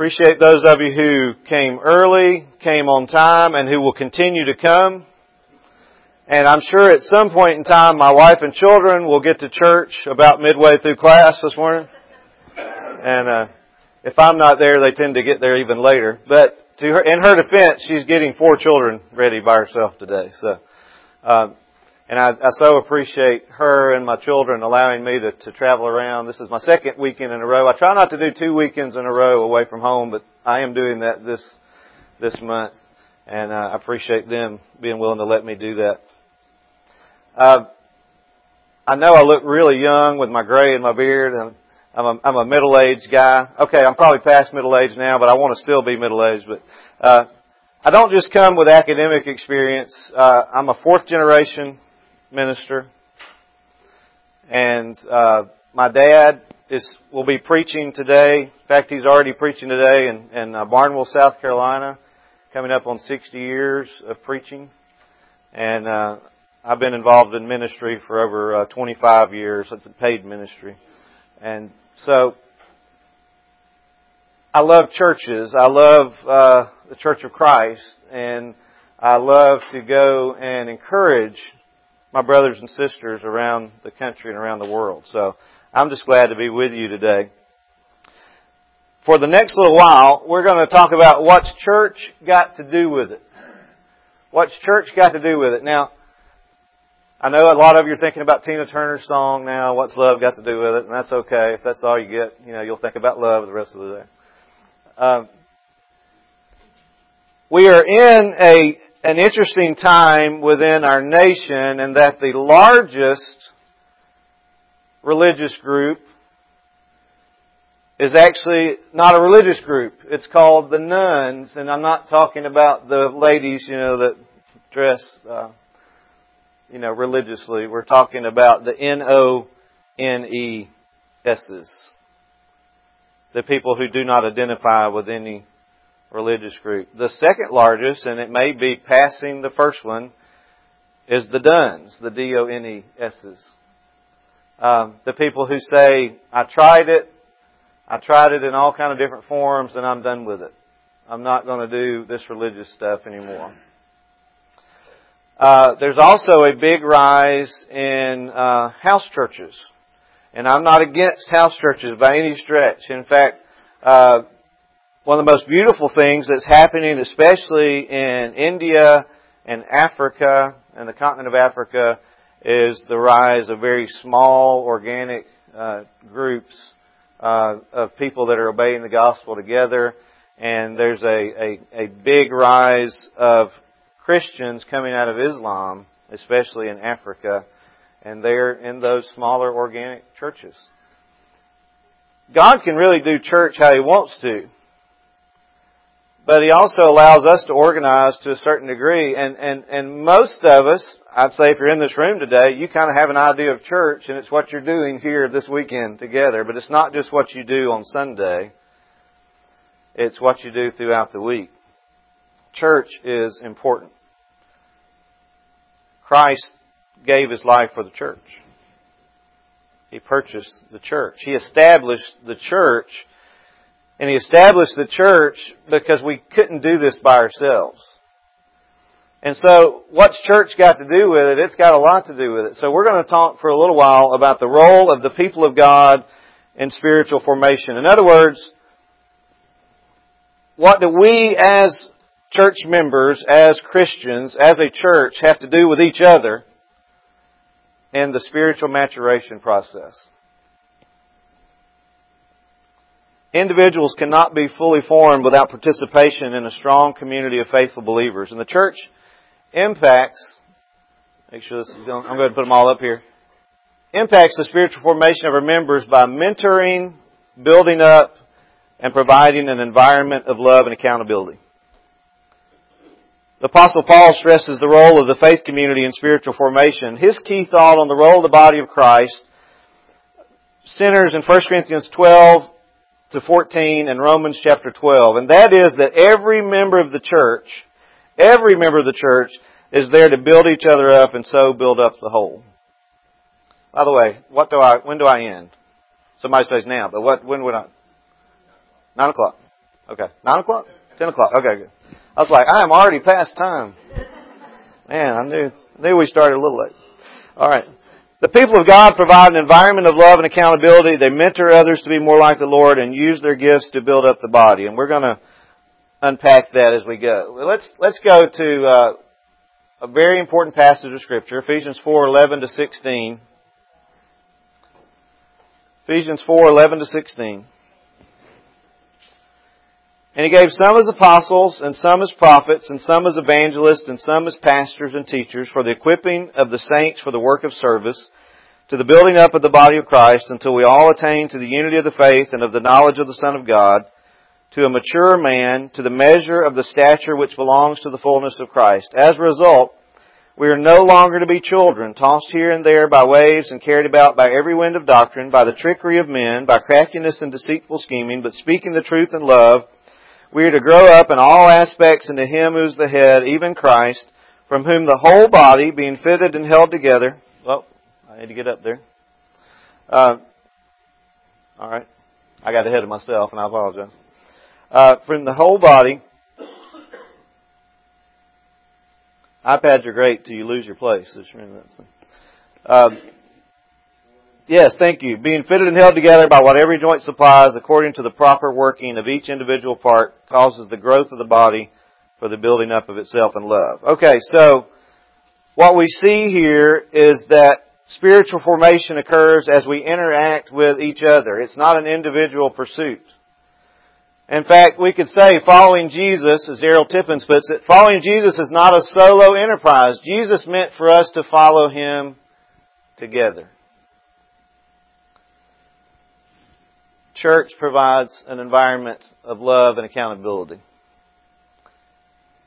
Appreciate those of you who came early, came on time, and who will continue to come. And I'm sure at some point in time my wife and children will get to church about midway through class this morning. And, uh, if I'm not there, they tend to get there even later. But to her, in her defense, she's getting four children ready by herself today. So, um, and I, I so appreciate her and my children allowing me to, to travel around. This is my second weekend in a row. I try not to do two weekends in a row away from home, but I am doing that this this month, and uh, I appreciate them being willing to let me do that. Uh, I know I look really young with my gray and my beard. I'm, I'm a, I'm a middle-aged guy. Okay, I'm probably past middle age now, but I want to still be middle-aged. But uh, I don't just come with academic experience. Uh, I'm a fourth generation minister, and uh, my dad is will be preaching today. In fact, he's already preaching today in, in uh, Barnwell, South Carolina, coming up on 60 years of preaching. And uh, I've been involved in ministry for over uh, 25 years, paid ministry, and so I love churches. I love uh, the Church of Christ, and I love to go and encourage my brothers and sisters around the country and around the world. So I'm just glad to be with you today. For the next little while, we're going to talk about what's church got to do with it. What's church got to do with it? Now, I know a lot of you are thinking about Tina Turner's song now, what's love got to do with it, and that's okay. If that's all you get, you know, you'll think about love the rest of the day. Um, we are in a an interesting time within our nation and that the largest religious group is actually not a religious group. It's called the nuns, and I'm not talking about the ladies, you know, that dress, uh, you know, religiously. We're talking about the N-O-N-E-S's. The people who do not identify with any religious group. The second largest, and it may be passing the first one, is the Duns, the D-O-N-E-S's. Um, the people who say, I tried it, I tried it in all kind of different forms, and I'm done with it. I'm not going to do this religious stuff anymore. Uh, there's also a big rise in uh, house churches, and I'm not against house churches by any stretch. In fact, uh, one of the most beautiful things that's happening, especially in India and Africa and the continent of Africa, is the rise of very small organic uh, groups uh, of people that are obeying the gospel together. And there's a, a, a big rise of Christians coming out of Islam, especially in Africa, and they're in those smaller organic churches. God can really do church how He wants to. But he also allows us to organize to a certain degree. And, and, and most of us, I'd say if you're in this room today, you kind of have an idea of church and it's what you're doing here this weekend together. But it's not just what you do on Sunday. It's what you do throughout the week. Church is important. Christ gave His life for the church. He purchased the church. He established the church and he established the church because we couldn't do this by ourselves. And so, what's church got to do with it? It's got a lot to do with it. So we're going to talk for a little while about the role of the people of God in spiritual formation. In other words, what do we as church members, as Christians, as a church have to do with each other in the spiritual maturation process? Individuals cannot be fully formed without participation in a strong community of faithful believers. And the church impacts, make sure this is going, I'm going to put them all up here, impacts the spiritual formation of our members by mentoring, building up, and providing an environment of love and accountability. The apostle Paul stresses the role of the faith community in spiritual formation. His key thought on the role of the body of Christ centers in 1 Corinthians 12 to 14 and Romans chapter 12. And that is that every member of the church, every member of the church is there to build each other up and so build up the whole. By the way, what do I, when do I end? Somebody says now, but what, when would I? Nine o'clock. Okay. 9 o'clock? 10 o'clock. Okay, good. I was like, I am already past time. Man, I knew, I knew we started a little late. Alright. The people of God provide an environment of love and accountability. They mentor others to be more like the Lord and use their gifts to build up the body. And we're going to unpack that as we go. Let's let's go to uh, a very important passage of Scripture, Ephesians four eleven to sixteen. Ephesians four eleven to sixteen. And he gave some as apostles, and some as prophets, and some as evangelists, and some as pastors and teachers for the equipping of the saints for the work of service, to the building up of the body of Christ, until we all attain to the unity of the faith and of the knowledge of the Son of God, to a mature man, to the measure of the stature which belongs to the fullness of Christ. As a result, we are no longer to be children, tossed here and there by waves and carried about by every wind of doctrine, by the trickery of men, by craftiness and deceitful scheming, but speaking the truth in love, we are to grow up in all aspects into Him who's the head, even Christ, from whom the whole body, being fitted and held together, well, I need to get up there. Uh, all right. I got ahead of myself, and I apologize. Uh, from the whole body, iPads are great till you lose your place. Uh, Yes, thank you. Being fitted and held together by what every joint supplies according to the proper working of each individual part causes the growth of the body for the building up of itself in love. Okay, so what we see here is that spiritual formation occurs as we interact with each other. It's not an individual pursuit. In fact, we could say following Jesus, as Darryl Tippens puts it, following Jesus is not a solo enterprise. Jesus meant for us to follow Him together. Church provides an environment of love and accountability.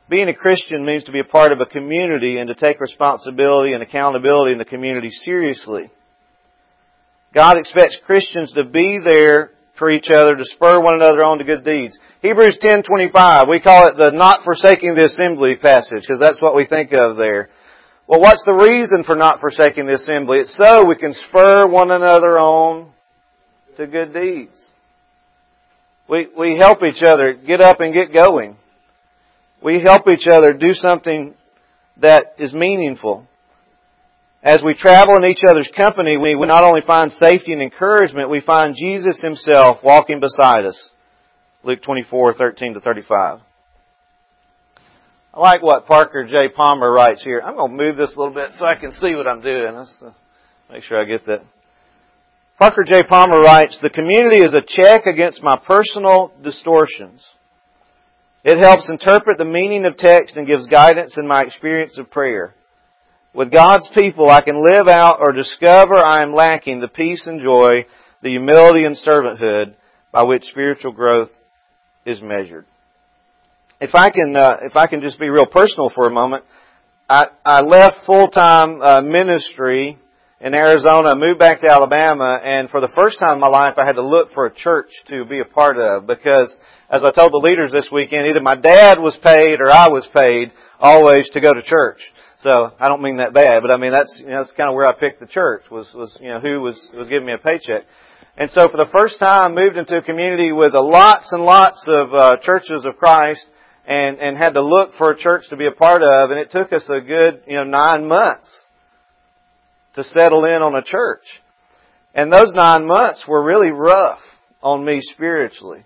Being a Christian means to be a part of a community and to take responsibility and accountability in the community seriously. God expects Christians to be there for each other to spur one another on to good deeds. Hebrews 10:25, we call it the not forsaking the assembly passage because that's what we think of there. Well, what's the reason for not forsaking the assembly? It's so we can spur one another on to good deeds. We, we help each other get up and get going. We help each other do something that is meaningful. As we travel in each other's company, we not only find safety and encouragement, we find Jesus Himself walking beside us. Luke 24, 13 to 35. I like what Parker J. Palmer writes here. I'm going to move this a little bit so I can see what I'm doing. Let's uh, make sure I get that. Parker J. Palmer writes, The community is a check against my personal distortions. It helps interpret the meaning of text and gives guidance in my experience of prayer. With God's people, I can live out or discover I am lacking the peace and joy, the humility and servanthood by which spiritual growth is measured. If I can, uh, if I can just be real personal for a moment, I, I left full-time uh, ministry in Arizona, moved back to Alabama, and for the first time in my life, I had to look for a church to be a part of because, as I told the leaders this weekend, either my dad was paid or I was paid always to go to church. So I don't mean that bad, but I mean that's you know, that's kind of where I picked the church was was you know who was was giving me a paycheck. And so for the first time, moved into a community with lots and lots of uh, churches of Christ, and and had to look for a church to be a part of, and it took us a good you know nine months to settle in on a church. And those nine months were really rough on me spiritually.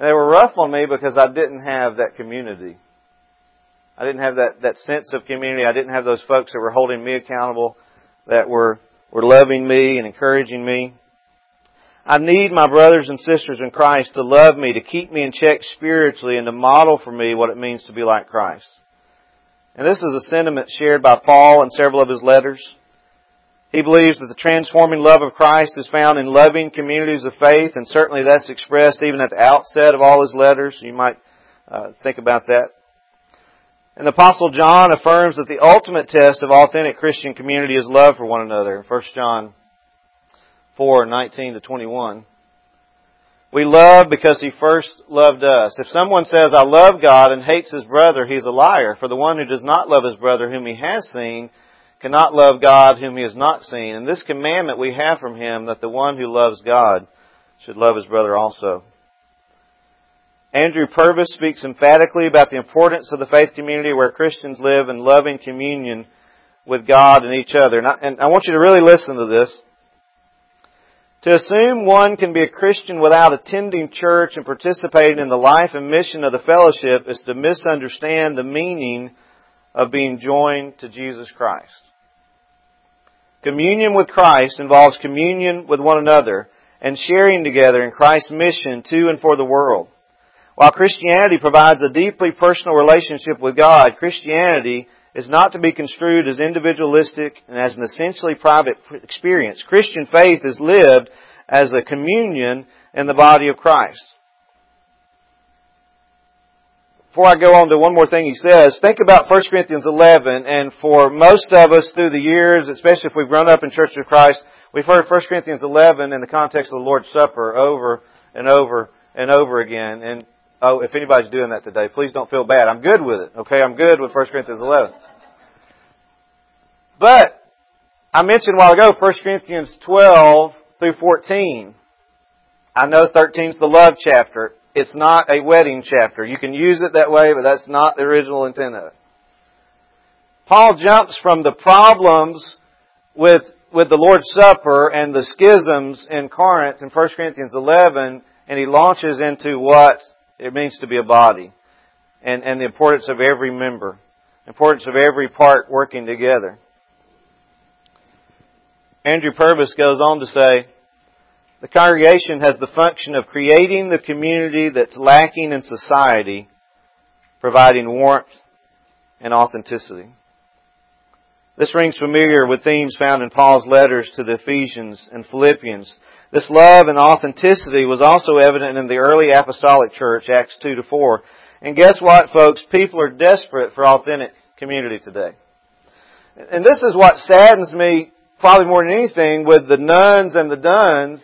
They were rough on me because I didn't have that community. I didn't have that, that sense of community. I didn't have those folks that were holding me accountable, that were, were loving me and encouraging me. I need my brothers and sisters in Christ to love me, to keep me in check spiritually, and to model for me what it means to be like Christ. And this is a sentiment shared by Paul in several of his letters. He believes that the transforming love of Christ is found in loving communities of faith, and certainly that's expressed even at the outset of all his letters. You might uh, think about that. And the Apostle John affirms that the ultimate test of authentic Christian community is love for one another. In 1 John 4, 19 to 21. We love because He first loved us. If someone says, I love God and hates his brother, he's a liar. For the one who does not love his brother whom he has seen cannot love God whom he has not seen. And this commandment we have from Him that the one who loves God should love his brother also. Andrew Purves speaks emphatically about the importance of the faith community where Christians live in loving communion with God and each other. And I, and I want you to really listen to this. To assume one can be a Christian without attending church and participating in the life and mission of the fellowship is to misunderstand the meaning of being joined to Jesus Christ. Communion with Christ involves communion with one another and sharing together in Christ's mission to and for the world. While Christianity provides a deeply personal relationship with God, Christianity is not to be construed as individualistic and as an essentially private experience. Christian faith is lived as a communion in the body of Christ. Before I go on to one more thing he says, think about 1 Corinthians 11, and for most of us through the years, especially if we've grown up in Church of Christ, we've heard 1 Corinthians 11 in the context of the Lord's Supper over and over and over again. And oh, if anybody's doing that today, please don't feel bad. I'm good with it. Okay, I'm good with 1 Corinthians 11. But I mentioned a while ago 1 Corinthians 12 through 14. I know 13 is the love chapter. It's not a wedding chapter. You can use it that way, but that's not the original intent of it. Paul jumps from the problems with, with the Lord's Supper and the schisms in Corinth in 1 Corinthians 11, and he launches into what it means to be a body and, and the importance of every member, importance of every part working together. Andrew Purves goes on to say, the congregation has the function of creating the community that's lacking in society, providing warmth and authenticity. This rings familiar with themes found in Paul's letters to the Ephesians and Philippians. This love and authenticity was also evident in the early apostolic church, Acts 2 to 4. And guess what, folks? People are desperate for authentic community today. And this is what saddens me probably more than anything with the nuns and the duns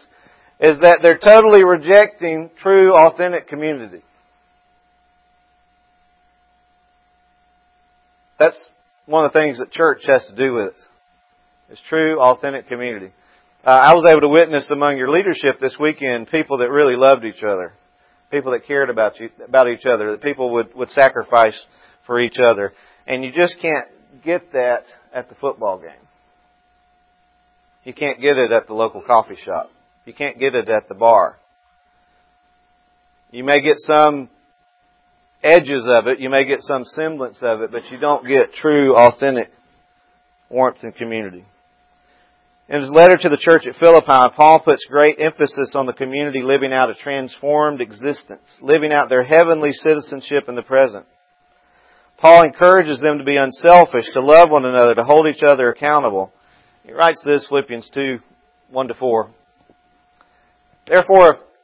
is that they're totally rejecting true, authentic community. That's one of the things that church has to do with it. Is true, authentic community. Uh, I was able to witness among your leadership this weekend people that really loved each other, people that cared about you, about each other, that people would would sacrifice for each other, and you just can't get that at the football game. You can't get it at the local coffee shop. You can't get it at the bar. You may get some edges of it, you may get some semblance of it, but you don't get true, authentic warmth and community. In his letter to the church at Philippi, Paul puts great emphasis on the community living out a transformed existence, living out their heavenly citizenship in the present. Paul encourages them to be unselfish, to love one another, to hold each other accountable. He writes this, Philippians 2, 1 to 4. Therefore,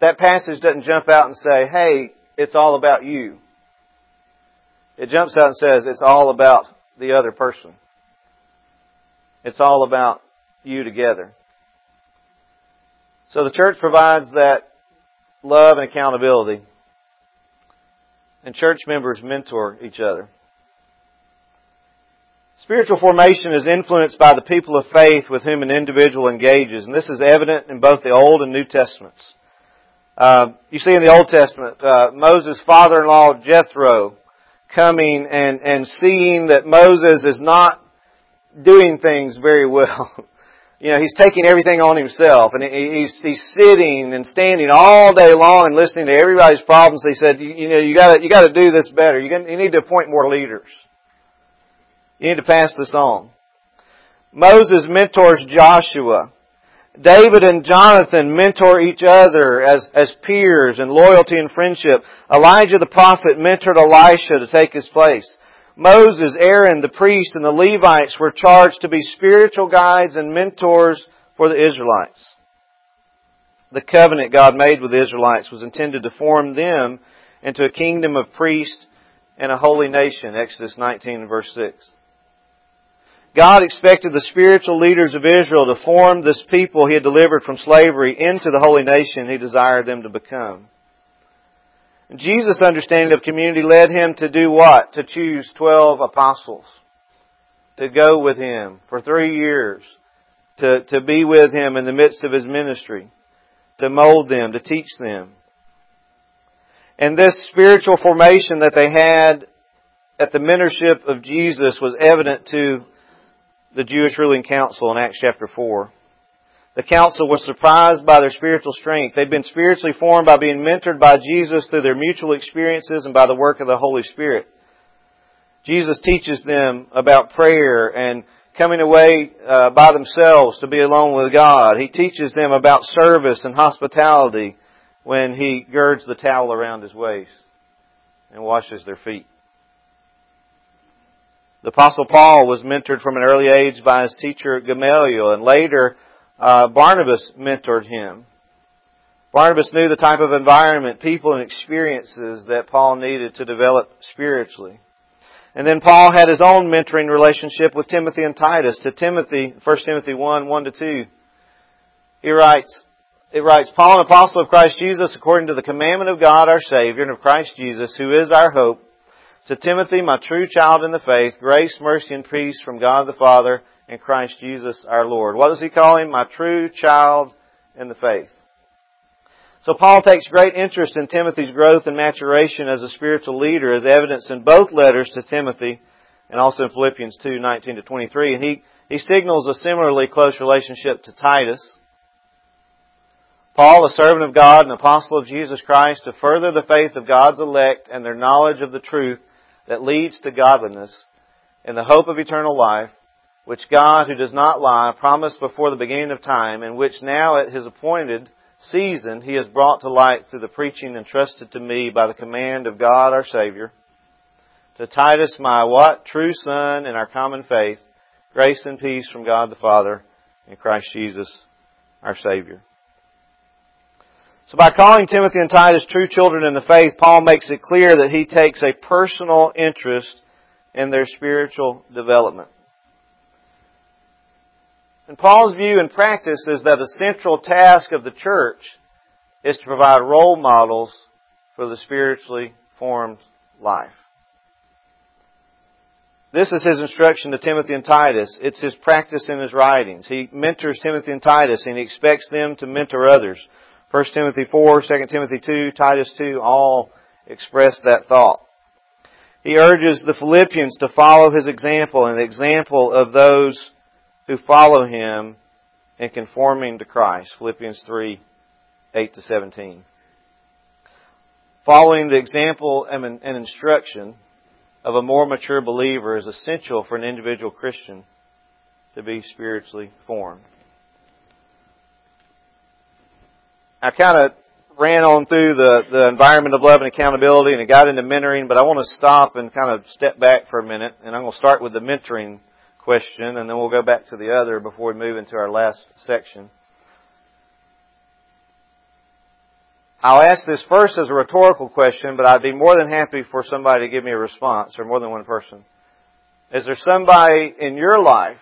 that passage doesn't jump out and say, hey, it's all about you. It jumps out and says, it's all about the other person. It's all about you together. So the church provides that love and accountability. And church members mentor each other. Spiritual formation is influenced by the people of faith with whom an individual engages, and this is evident in both the Old and New Testaments. Uh, you see in the Old Testament, uh, Moses' father-in-law Jethro coming and, and seeing that Moses is not doing things very well. you know, he's taking everything on himself and he's, he's sitting and standing all day long and listening to everybody's problems. He said, you, you know, you gotta, you gotta do this better. You, you need to appoint more leaders. You need to pass this on. Moses mentors Joshua David and Jonathan mentor each other as, as peers in loyalty and friendship. Elijah the prophet mentored Elisha to take his place. Moses, Aaron, the priest, and the Levites were charged to be spiritual guides and mentors for the Israelites. The covenant God made with the Israelites was intended to form them into a kingdom of priests and a holy nation. Exodus 19 verse 6. God expected the spiritual leaders of Israel to form this people he had delivered from slavery into the holy nation he desired them to become. Jesus' understanding of community led him to do what? To choose 12 apostles. To go with him for three years. To, to be with him in the midst of his ministry. To mold them, to teach them. And this spiritual formation that they had at the mentorship of Jesus was evident to the Jewish ruling council in Acts chapter 4. The council was surprised by their spiritual strength. They'd been spiritually formed by being mentored by Jesus through their mutual experiences and by the work of the Holy Spirit. Jesus teaches them about prayer and coming away uh, by themselves to be alone with God. He teaches them about service and hospitality when he girds the towel around his waist and washes their feet. The Apostle Paul was mentored from an early age by his teacher Gamaliel, and later uh, Barnabas mentored him. Barnabas knew the type of environment, people, and experiences that Paul needed to develop spiritually. And then Paul had his own mentoring relationship with Timothy and Titus. To Timothy, 1 Timothy 1, 1 to 2, he writes, it writes, Paul, an apostle of Christ Jesus, according to the commandment of God our Savior and of Christ Jesus, who is our hope, to Timothy, my true child in the faith, grace, mercy, and peace from God the Father and Christ Jesus our Lord. What does he call him? My true child in the faith. So Paul takes great interest in Timothy's growth and maturation as a spiritual leader as evidenced in both letters to Timothy and also in Philippians 2, 19 to 23. And he, he signals a similarly close relationship to Titus. Paul, a servant of God and apostle of Jesus Christ, to further the faith of God's elect and their knowledge of the truth that leads to godliness and the hope of eternal life, which God, who does not lie, promised before the beginning of time, and which now at his appointed season he has brought to light through the preaching entrusted to me by the command of God our Savior. To Titus, my what? True son in our common faith, grace and peace from God the Father and Christ Jesus our Savior. So by calling Timothy and Titus true children in the faith, Paul makes it clear that he takes a personal interest in their spiritual development. And Paul's view and practice is that a central task of the church is to provide role models for the spiritually formed life. This is his instruction to Timothy and Titus. It's his practice in his writings. He mentors Timothy and Titus and he expects them to mentor others. 1 Timothy 4, 2 Timothy 2, Titus 2 all express that thought. He urges the Philippians to follow his example and the example of those who follow him in conforming to Christ. Philippians 3, 8 to 17. Following the example and instruction of a more mature believer is essential for an individual Christian to be spiritually formed. I kind of ran on through the, the environment of love and accountability and it got into mentoring, but I want to stop and kind of step back for a minute and I'm going to start with the mentoring question and then we'll go back to the other before we move into our last section. I'll ask this first as a rhetorical question, but I'd be more than happy for somebody to give me a response or more than one person. Is there somebody in your life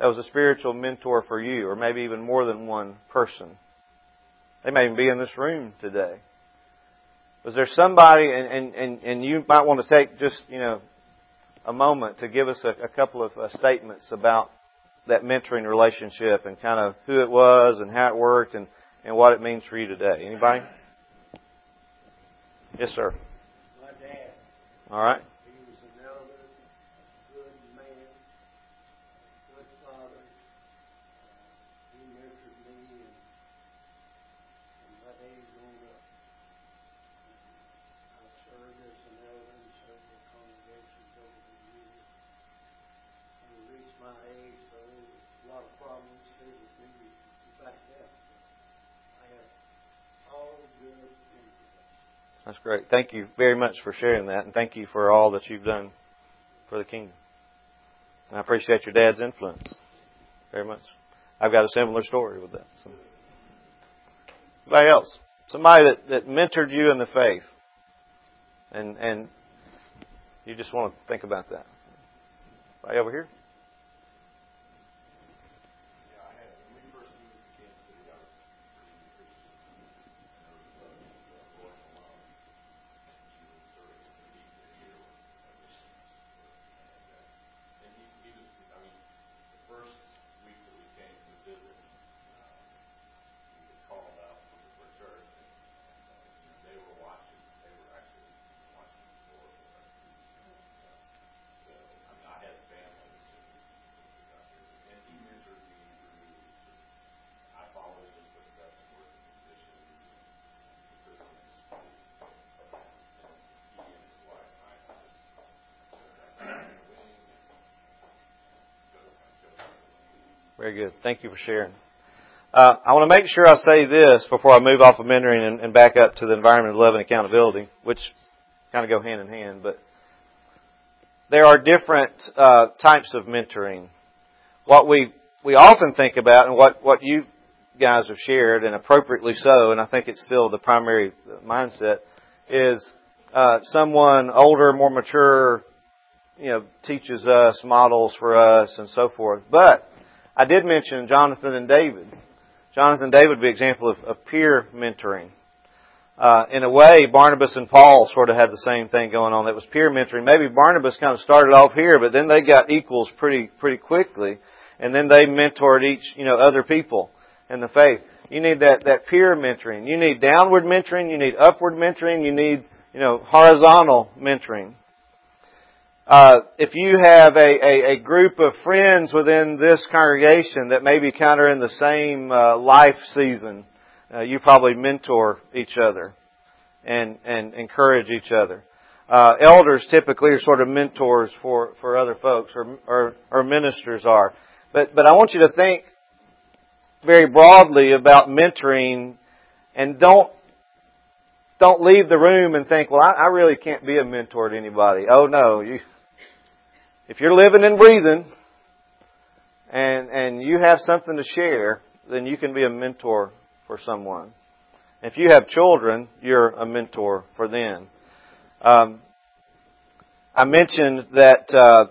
that was a spiritual mentor for you or maybe even more than one person? They may even be in this room today. Was there somebody, and, and, and, and you might want to take just, you know, a moment to give us a, a couple of uh, statements about that mentoring relationship and kind of who it was and how it worked and, and what it means for you today. Anybody? Yes, sir. My dad. All right. That's great. Thank you very much for sharing that, and thank you for all that you've done for the kingdom. And I appreciate your dad's influence very much. I've got a similar story with that. So. Anybody else? somebody that, that mentored you in the faith. And, and you just want to think about that. Right over here? Very good. Thank you for sharing. Uh, I want to make sure I say this before I move off of mentoring and, and back up to the environment of love and accountability, which kind of go hand in hand. But there are different uh, types of mentoring. What we we often think about, and what what you guys have shared, and appropriately so, and I think it's still the primary mindset, is uh, someone older, more mature, you know, teaches us, models for us, and so forth. But I did mention Jonathan and David. Jonathan and David would be an example of, of peer mentoring. Uh, in a way, Barnabas and Paul sort of had the same thing going on. That was peer mentoring. Maybe Barnabas kind of started off here, but then they got equals pretty pretty quickly, and then they mentored each you know other people in the faith. You need that that peer mentoring. You need downward mentoring. You need upward mentoring. You need you know horizontal mentoring. Uh, if you have a, a, a, group of friends within this congregation that maybe kind of in the same uh, life season, uh, you probably mentor each other and and encourage each other. Uh, elders typically are sort of mentors for, for other folks, or, or or ministers are. But but I want you to think very broadly about mentoring, and don't don't leave the room and think, well, I, I really can't be a mentor to anybody. Oh no, you if you're living and breathing and, and you have something to share, then you can be a mentor for someone. If you have children, you're a mentor for them. Um, I mentioned that uh,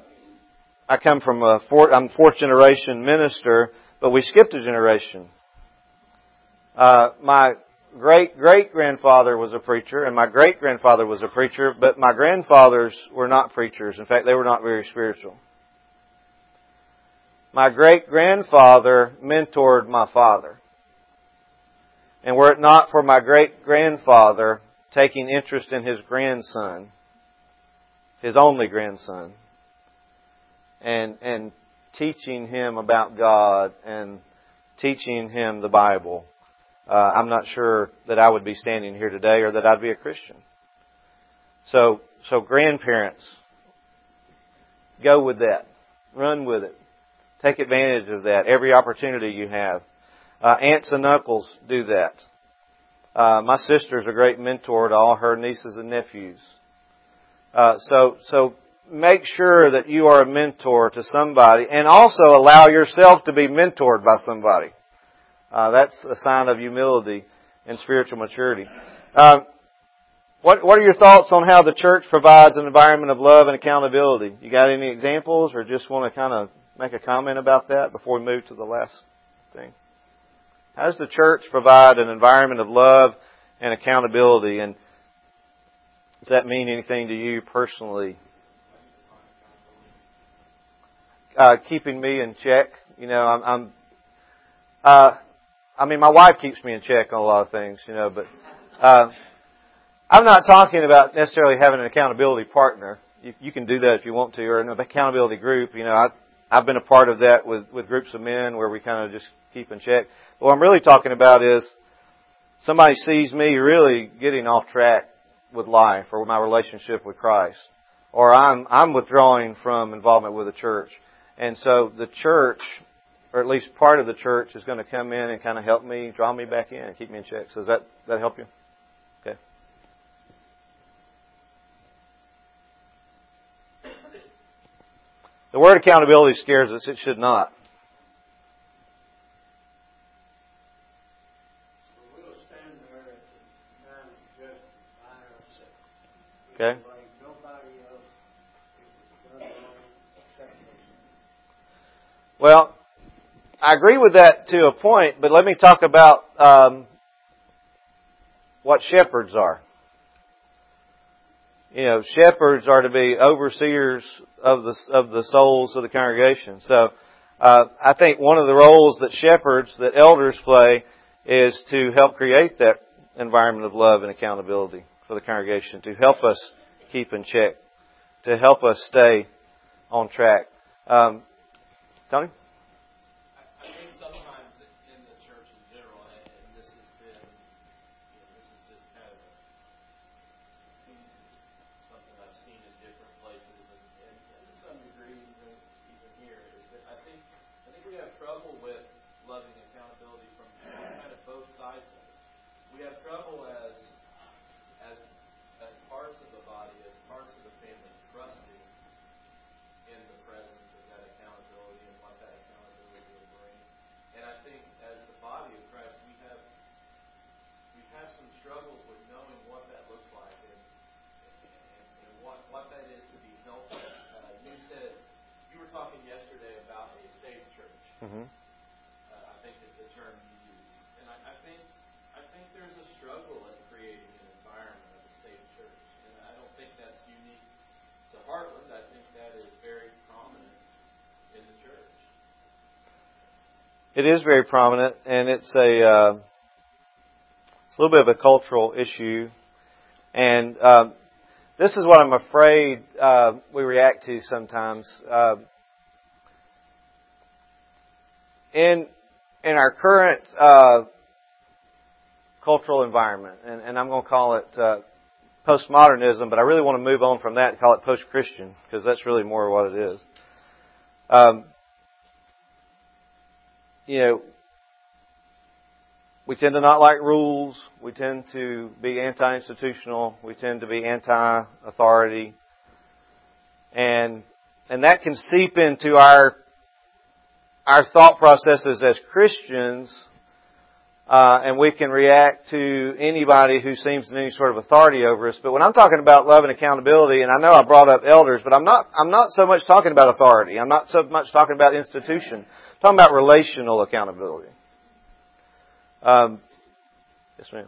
I come from a fourth, I'm fourth generation minister, but we skipped a generation. Uh, my great great grandfather was a preacher, and my great grandfather was a preacher, but my grandfathers were not preachers. In fact, they were not very spiritual. My great grandfather mentored my father. And were it not for my great grandfather taking interest in his grandson, his only grandson, and, and teaching him about God and teaching him the Bible, uh, I'm not sure that I would be standing here today or that I'd be a Christian. So, so grandparents, go with that. Run with it. Take advantage of that. Every opportunity you have. Uh, aunts and uncles do that. Uh, my sister's a great mentor to all her nieces and nephews. Uh, so, so make sure that you are a mentor to somebody and also allow yourself to be mentored by somebody. Uh, that's a sign of humility and spiritual maturity. Um, what What are your thoughts on how the church provides an environment of love and accountability? You got any examples, or just want to kind of make a comment about that before we move to the last thing? How does the church provide an environment of love and accountability? And does that mean anything to you personally? Uh, keeping me in check. You know, I'm, I'm uh, I mean, my wife keeps me in check on a lot of things, you know, but uh, I'm not talking about necessarily having an accountability partner. You, you can do that if you want to, or an accountability group. You know, I, I've been a part of that with with groups of men where we kind of just keep in check. But what I'm really talking about is somebody sees me really getting off track with life or with my relationship with Christ, or I'm I'm withdrawing from involvement with the church, and so the church or at least part of the church is going to come in and kind of help me, draw me back in, and keep me in check. So does that that help you? Okay. The word accountability scares us. It should not. Okay. Well, I agree with that to a point, but let me talk about um, what shepherds are. You know, shepherds are to be overseers of the of the souls of the congregation. So, uh, I think one of the roles that shepherds, that elders play, is to help create that environment of love and accountability for the congregation, to help us keep in check, to help us stay on track. Um, Tony? Mm-hmm. Uh, I think is the term you use, and I, I think I think there's a struggle at creating an environment of a safe church, and I don't think that's unique to Heartland. I think that is very prominent in the church. It is very prominent, and it's a uh, it's a little bit of a cultural issue, and uh, this is what I'm afraid uh, we react to sometimes. Uh, in in our current uh, cultural environment, and, and, I'm going to call it uh, postmodernism, but I really want to move on from that and call it post-Christian because that's really more what it is. Um, you know, we tend to not like rules. We tend to be anti-institutional. We tend to be anti-authority, and and that can seep into our our thought processes as Christians, uh, and we can react to anybody who seems in any sort of authority over us. But when I'm talking about love and accountability, and I know I brought up elders, but I'm not I'm not so much talking about authority. I'm not so much talking about institution. I'm talking about relational accountability. Um, yes, ma'am.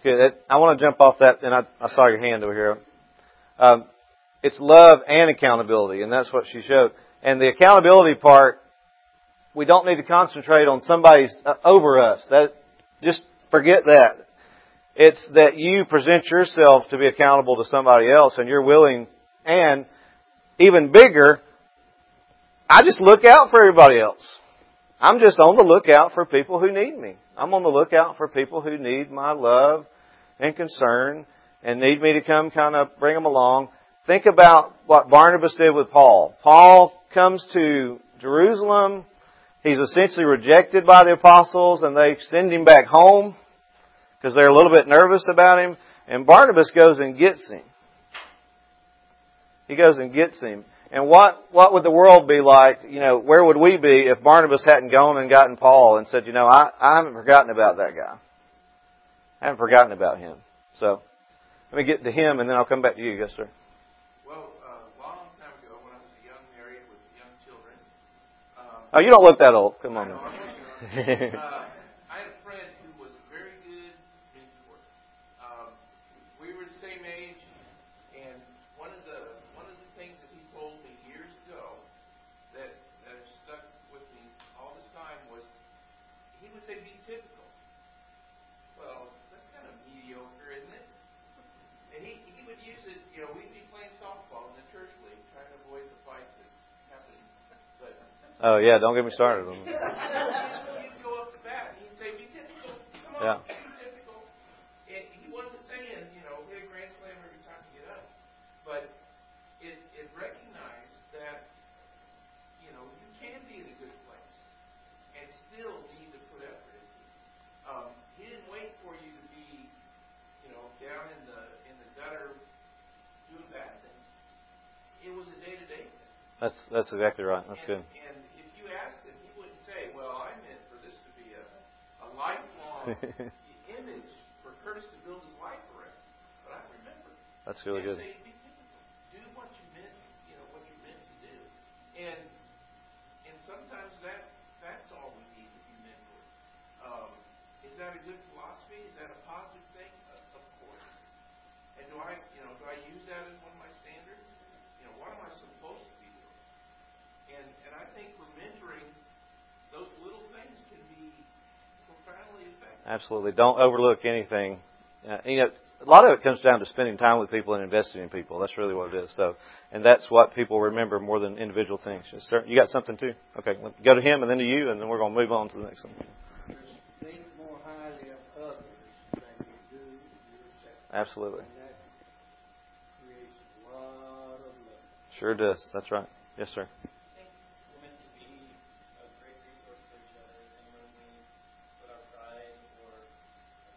good. I want to jump off that, and I, I saw your hand over here. Um, it's love and accountability, and that's what she showed. And the accountability part, we don't need to concentrate on somebody's uh, over us. That just forget that. It's that you present yourself to be accountable to somebody else, and you're willing. And even bigger, I just look out for everybody else. I'm just on the lookout for people who need me. I'm on the lookout for people who need my love and concern and need me to come kind of bring them along. Think about what Barnabas did with Paul. Paul comes to Jerusalem. He's essentially rejected by the apostles and they send him back home because they're a little bit nervous about him. And Barnabas goes and gets him. He goes and gets him. And what, what would the world be like? You know, where would we be if Barnabas hadn't gone and gotten Paul and said, you know, I, I haven't forgotten about that guy. I haven't forgotten about him. So, let me get to him and then I'll come back to you. Yes, sir. Well, uh, long time ago when I was a young married with young children. Um, oh, you don't look that old. Come on. uh, Oh yeah, don't get me started on he'd go up to bat and he'd say, "Be typical, come on, Yeah. be typical." And he wasn't saying, you know, hit a grand slam every time you get up, but it it recognized that, you know, you can be in a good place and still need to put effort into it. Um, he didn't wait for you to be, you know, down in the in the gutter doing bad things. It he was a grand slam every time you get up. But it it recognized that, you know, you can be in a good place and still need to put effort into you. Um he didn't wait for you to be, you know, down in the in the gutter doing bad things. It was a day to day. That's that's exactly right. That's and, good. And if you asked him, he wouldn't say, "Well, I meant for this to be a, a lifelong image for Curtis to build his life around." But I remember. That's really good. Say. Do what you meant, you know, what you meant to do. And and sometimes that that's all we need to be mentored. Um, is that a good philosophy? Is that a positive thing? Uh, of course. And do I, you know, do I use that as one of my standards? You know, what am I supposed to be doing? And and I think for mentoring, those little things can be profoundly effective. Absolutely. Don't overlook anything. Uh, you know, a lot of it comes down to spending time with people and investing in people. That's really what it is. So, and that's what people remember more than individual things. Sir. You got something too? Okay, go to him and then to you, and then we're going to move on to the next one. Absolutely. Sure does. That's right. Yes, sir. We're meant to be a great resource for each other, and when we put our pride or our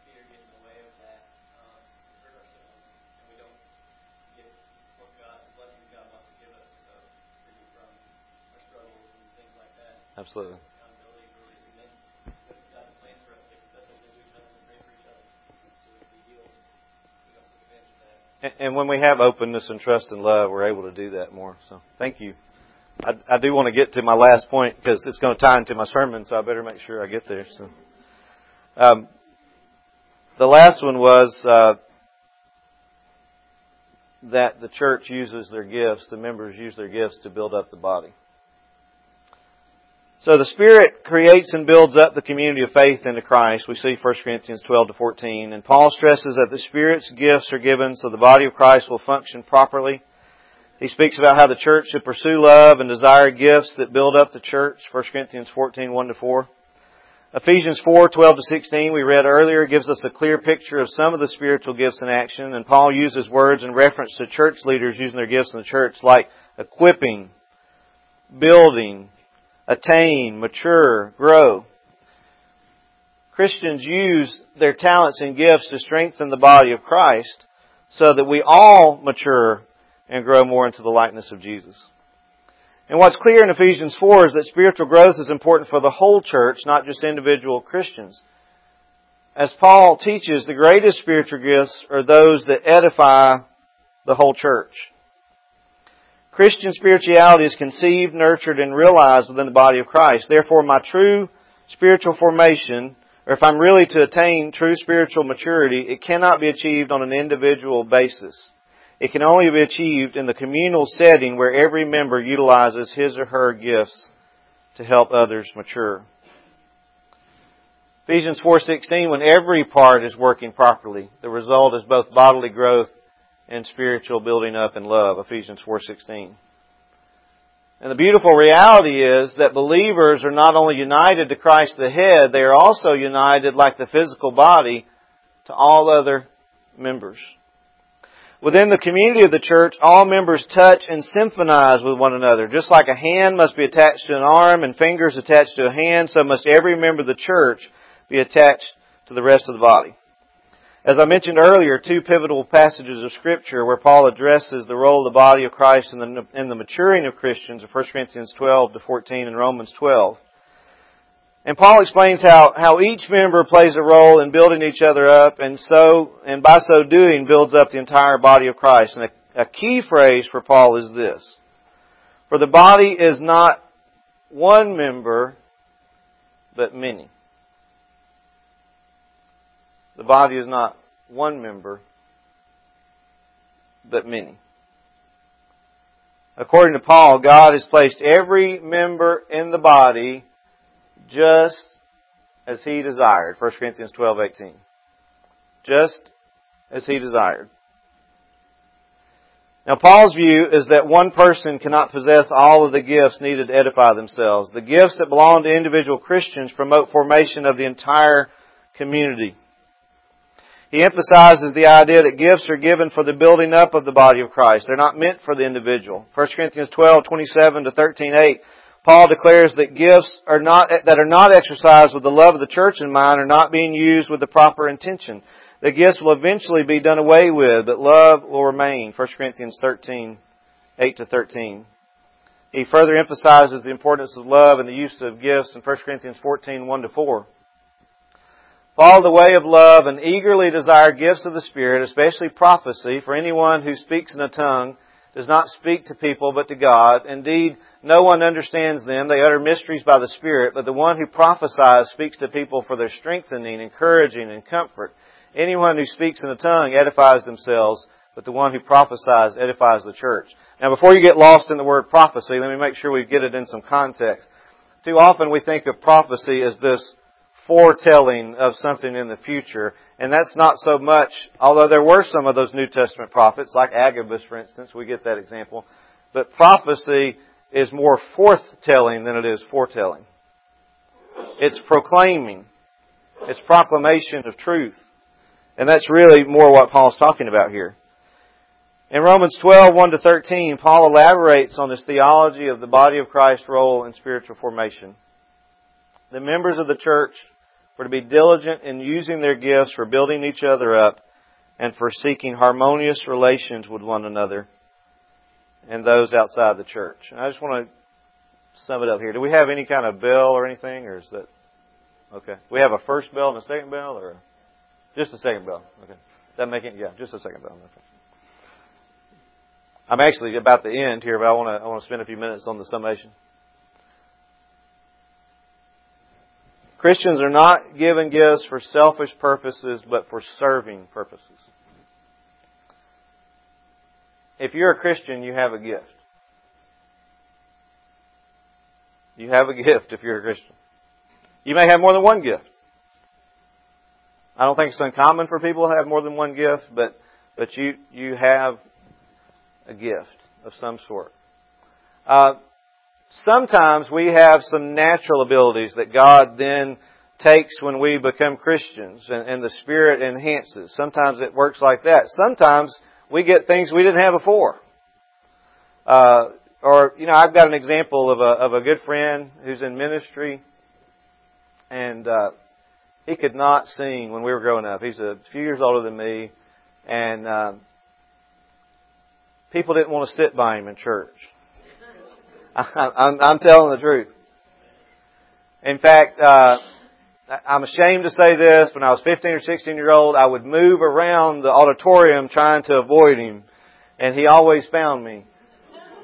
fear get in the way of that, um, we hurt ourselves, and we don't get what God, the blessings God wants to give us, so free from our struggles and things like that. Absolutely. Accountability is really meant. That's God's plan for us to confess our sins to each other and pray for each other. So it's a deal. We don't take advantage of that. And, and when we have openness and trust and love, we're able to do that more. So, thank you. I, I do want to get to my last point because it's going to tie into my sermon, so I better make sure I get there. So, um, the last one was uh, that the church uses their gifts, the members use their gifts to build up the body. So the Spirit creates and builds up the community of faith into Christ. We see 1 Corinthians 12 to 14. And Paul stresses that the Spirit's gifts are given so the body of Christ will function properly. He speaks about how the church should pursue love and desire gifts that build up the church. 1 Corinthians 14, 1 to 4. Ephesians 4, 12 to 16 we read earlier gives us a clear picture of some of the spiritual gifts in action. And Paul uses words in reference to church leaders using their gifts in the church like equipping, building, attain, mature, grow. Christians use their talents and gifts to strengthen the body of Christ so that we all mature and grow more into the likeness of Jesus. And what's clear in Ephesians 4 is that spiritual growth is important for the whole church, not just individual Christians. As Paul teaches, the greatest spiritual gifts are those that edify the whole church. Christian spirituality is conceived, nurtured, and realized within the body of Christ. Therefore, my true spiritual formation, or if I'm really to attain true spiritual maturity, it cannot be achieved on an individual basis. It can only be achieved in the communal setting where every member utilizes his or her gifts to help others mature. Ephesians 4:16 when every part is working properly, the result is both bodily growth and spiritual building up in love. Ephesians 4:16. And the beautiful reality is that believers are not only united to Christ the head, they are also united like the physical body to all other members. Within the community of the church, all members touch and symphonize with one another. Just like a hand must be attached to an arm and fingers attached to a hand, so must every member of the church be attached to the rest of the body. As I mentioned earlier, two pivotal passages of Scripture where Paul addresses the role of the body of Christ in the, the maturing of Christians are 1 Corinthians 12 to 14 and Romans 12. And Paul explains how, how each member plays a role in building each other up and so, and by so doing builds up the entire body of Christ. And a, a key phrase for Paul is this. For the body is not one member, but many. The body is not one member, but many. According to Paul, God has placed every member in the body just as he desired. 1 Corinthians 12:18. Just as he desired. Now Paul's view is that one person cannot possess all of the gifts needed to edify themselves. The gifts that belong to individual Christians promote formation of the entire community. He emphasizes the idea that gifts are given for the building up of the body of Christ. They're not meant for the individual. 1 Corinthians 12, 27 to 13, 8, Paul declares that gifts are not, that are not exercised with the love of the church in mind are not being used with the proper intention. The gifts will eventually be done away with, but love will remain. 1 Corinthians 13, 8 to 13. He further emphasizes the importance of love and the use of gifts in 1 Corinthians 14, 1 to 4. Follow the way of love and eagerly desire gifts of the Spirit, especially prophecy, for anyone who speaks in a tongue does not speak to people but to God. Indeed, no one understands them. They utter mysteries by the Spirit, but the one who prophesies speaks to people for their strengthening, encouraging, and comfort. Anyone who speaks in a tongue edifies themselves, but the one who prophesies edifies the church. Now before you get lost in the word prophecy, let me make sure we get it in some context. Too often we think of prophecy as this foretelling of something in the future. And that's not so much, although there were some of those New Testament prophets, like Agabus, for instance, we get that example. But prophecy is more forthtelling than it is foretelling. It's proclaiming. It's proclamation of truth. And that's really more what Paul's talking about here. In Romans 12, 1 to 13, Paul elaborates on this theology of the body of Christ's role in spiritual formation. The members of the church were to be diligent in using their gifts for building each other up and for seeking harmonious relations with one another and those outside the church. And I just want to sum it up here. Do we have any kind of bell or anything, or is that okay? We have a first bell and a second bell, or just a second bell? Okay, that making yeah, just a second bell. Okay. I'm actually about to end here, but I want to I want to spend a few minutes on the summation. Christians are not given gifts for selfish purposes, but for serving purposes. If you're a Christian, you have a gift. You have a gift if you're a Christian. You may have more than one gift. I don't think it's uncommon for people to have more than one gift, but, but you, you have a gift of some sort. Uh, sometimes we have some natural abilities that God then takes when we become Christians and, and, the Spirit enhances. Sometimes it works like that. Sometimes we get things we didn't have before. Uh, or, you know, I've got an example of a, of a good friend who's in ministry and, uh, he could not sing when we were growing up. He's a few years older than me and, uh, people didn't want to sit by him in church. I'm, I'm telling the truth. In fact, uh, I'm ashamed to say this. When I was 15 or 16 year old, I would move around the auditorium trying to avoid him, and he always found me.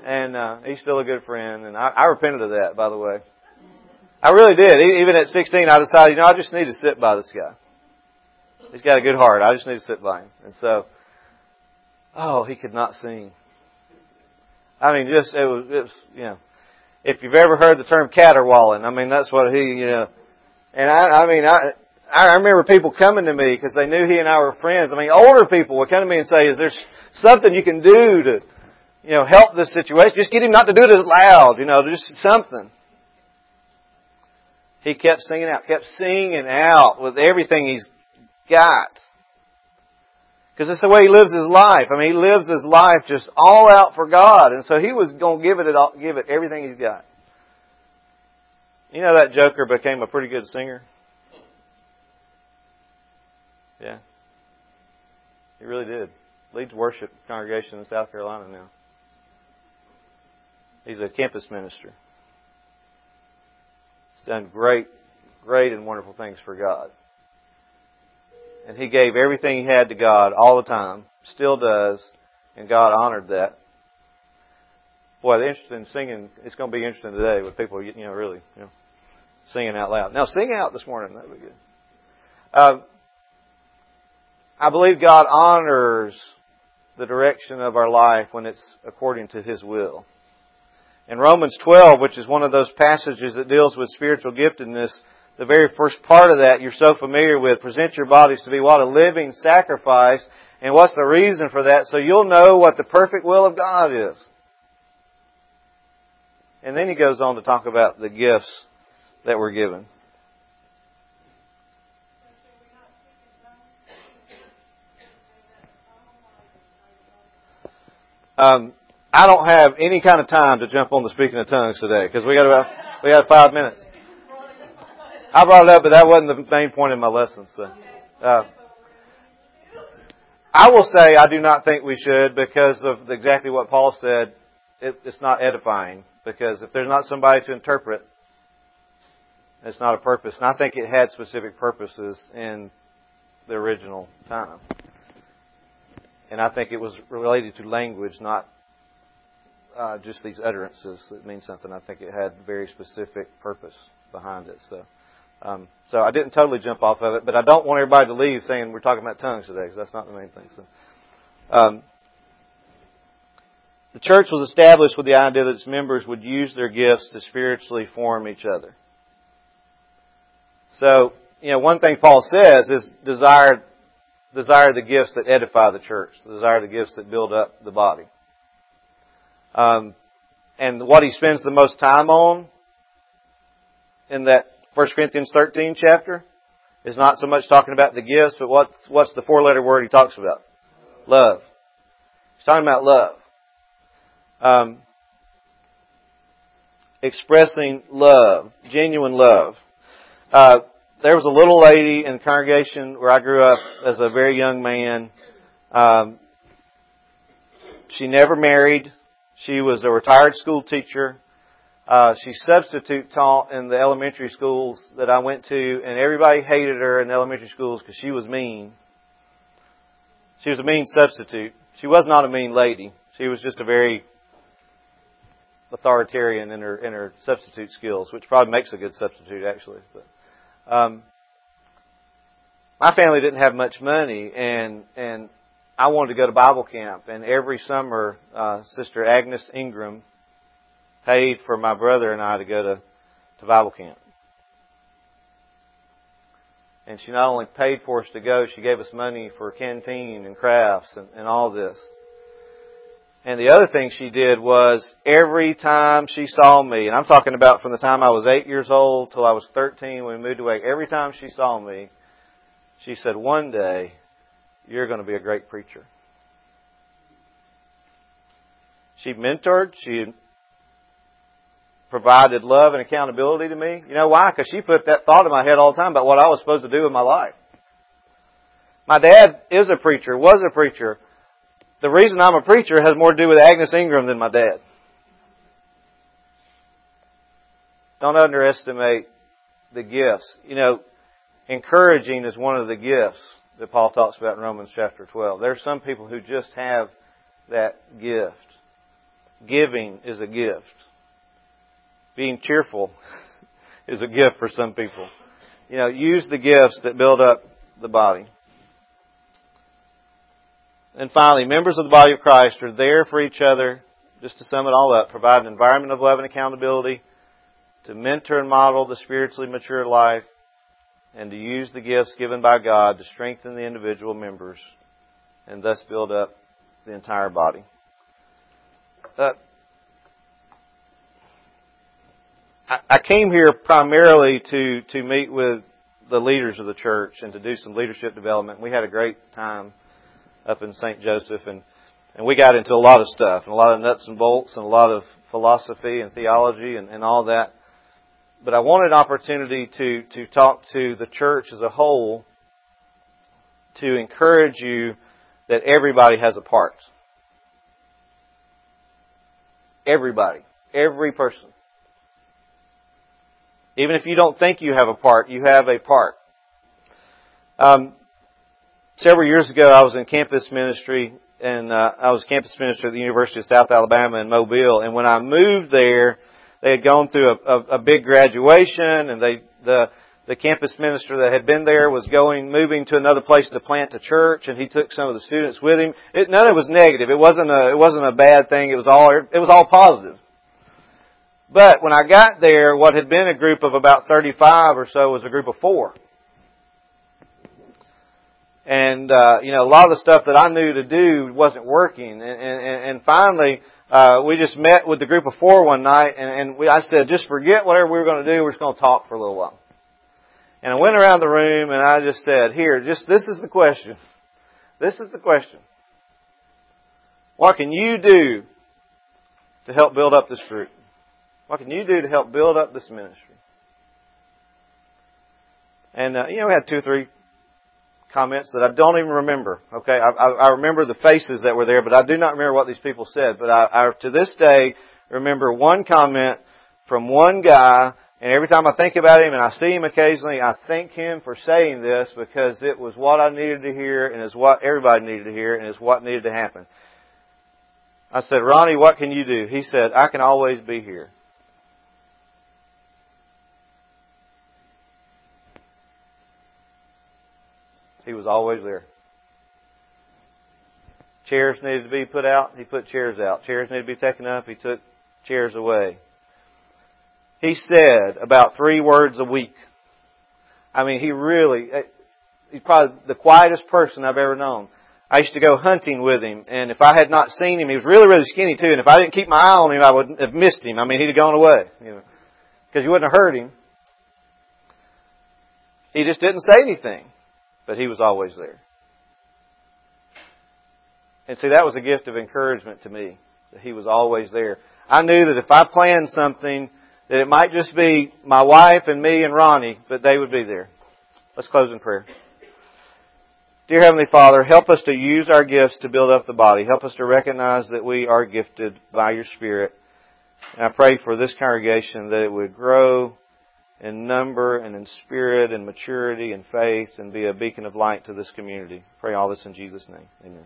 And uh, he's still a good friend, and I, I repented of that, by the way. I really did. Even at 16, I decided, you know, I just need to sit by this guy. He's got a good heart. I just need to sit by him. And so, oh, he could not sing. I mean, just it was, it was, you know, if you've ever heard the term caterwauling, I mean, that's what he, you know. And I, I mean, I, I remember people coming to me because they knew he and I were friends. I mean, older people would come to me and say, "Is there something you can do to, you know, help this situation? Just get him not to do it as loud, you know, just something." He kept singing out, kept singing out with everything he's got. Because it's the way he lives his life. I mean, he lives his life just all out for God. And so he was going to give it, all, give it everything he's got. You know that joker became a pretty good singer? Yeah. He really did. Leads worship congregation in South Carolina now. He's a campus minister. He's done great, great and wonderful things for God. And he gave everything he had to God all the time. Still does. And God honored that. Boy, the interesting singing, it's going to be interesting today with people, you know, really, you know, singing out loud. Now, sing out this morning. That would be good. Uh, I believe God honors the direction of our life when it's according to His will. In Romans 12, which is one of those passages that deals with spiritual giftedness, the very first part of that you're so familiar with. Present your bodies to be what? A living sacrifice And what's the reason for that? So you'll know what the perfect will of God is. And then he goes on to talk about the gifts that were given. Um, I don't have any kind of time to jump on the speaking of tongues today because we got about we got five minutes. I brought it up, but that wasn't the main point of my lesson. So, uh, I will say I do not think we should because of exactly what Paul said. It, it's not edifying because if there's not somebody to interpret, it's not a purpose. And I think it had specific purposes in the original time. And I think it was related to language, not uh, just these utterances that mean something. I think it had very specific purpose behind it. So. Um, so I didn't totally jump off of it, but I don't want everybody to leave saying we're talking about tongues today because that's not the main thing. So, um, the church was established with the idea that its members would use their gifts to spiritually form each other. So, you know, one thing Paul says is desire, desire the gifts that edify the church, desire the gifts that build up the body. Um, and what he spends the most time on in that 1 Corinthians 13 chapter is not so much talking about the gifts, but what's, what's the four letter word he talks about? Love. He's talking about love. Um, expressing love, genuine love. Uh, there was a little lady in the congregation where I grew up as a very young man. Um, she never married. She was a retired school teacher. Uh, she substitute taught in the elementary schools that I went to, and everybody hated her in the elementary schools because she was mean. She was a mean substitute. She was not a mean lady. She was just a very authoritarian in her in her substitute skills, which probably makes a good substitute actually. But um, my family didn't have much money, and and I wanted to go to Bible camp, and every summer, uh, Sister Agnes Ingram paid for my brother and I to go to, to Bible camp. And she not only paid for us to go, she gave us money for canteen and crafts and, and all this. And the other thing she did was every time she saw me, and I'm talking about from the time I was eight years old till I was 13 when we moved away, every time she saw me, she said, one day, you're going to be a great preacher. She mentored, she provided love and accountability to me. You know why? Because she put that thought in my head all the time about what I was supposed to do in my life. My dad is a preacher, was a preacher. The reason I'm a preacher has more to do with Agnes Ingram than my dad. Don't underestimate the gifts. You know, encouraging is one of the gifts that Paul talks about in Romans chapter 12. There are some people who just have that gift. Giving is a gift. Being cheerful is a gift for some people. You know, use the gifts that build up the body. And finally, members of the body of Christ are there for each other, just to sum it all up, provide an environment of love and accountability, to mentor and model the spiritually mature life, and to use the gifts given by God to strengthen the individual members and thus build up the entire body. Uh, I came here primarily to, to meet with the leaders of the church and to do some leadership development. We had a great time up in St. Joseph and, and we got into a lot of stuff and a lot of nuts and bolts and a lot of philosophy and theology and, and all that. But I wanted an opportunity to, to talk to the church as a whole to encourage you that everybody has a part. Everybody. Every person. Even if you don't think you have a part, you have a part. Um, several years ago, I was in campus ministry, and uh, I was campus minister at the University of South Alabama in Mobile. And when I moved there, they had gone through a, a, a big graduation, and they the the campus minister that had been there was going moving to another place to plant a church, and he took some of the students with him. It, none of it was negative. It wasn't a it wasn't a bad thing. It was all it was all positive. But when I got there, what had been a group of about 35 or so was a group of four. and uh, you know a lot of the stuff that I knew to do wasn't working, and and, and finally. Uh, we just met with the group of four one night, and, and we, I said, just forget whatever we were going to do. We're just going to talk for a little while. And I went around the room, and I just said, here, just this is the question. This is the question. What can you do to help build up this group? What can you do to help build up this ministry? And uh, you know, we had two or three comments that I don't even remember. Okay, I, I, I remember the faces that were there, but I do not remember what these people said. But I, I to this day remember one comment from one guy, and every time I think about him and I see him occasionally, I thank him for saying this because it was what I needed to hear, and is what everybody needed to hear, and is what needed to happen. I said, Ronnie, what can you do? He said, I can always be here. He was always there. Chairs needed to be put out, he put chairs out. Chairs needed to be taken up, he took chairs away. He said about three words a week. I mean, he really, eh, he's probably the quietest person I've ever known. I used to go hunting with him, and if I had not seen him, he was really, really skinny too, and if I didn't keep my eye on him, I would have missed him. I mean, he'd have gone away, you know, because you wouldn't have heard him. He just didn't say anything but He was always there. And see, that was a gift of encouragement to me, that He was always there. I knew that if I planned something, that it might just be my wife and me and Ronnie, but they would be there. Let's close in prayer. Dear Heavenly Father, help us to use our gifts to build up the body. Help us to recognize that we are gifted by your Spirit. And I pray for this congregation that it would grow in number and in spirit and maturity and faith and be a beacon of light to this community. Pray all this in Jesus' name. Amen.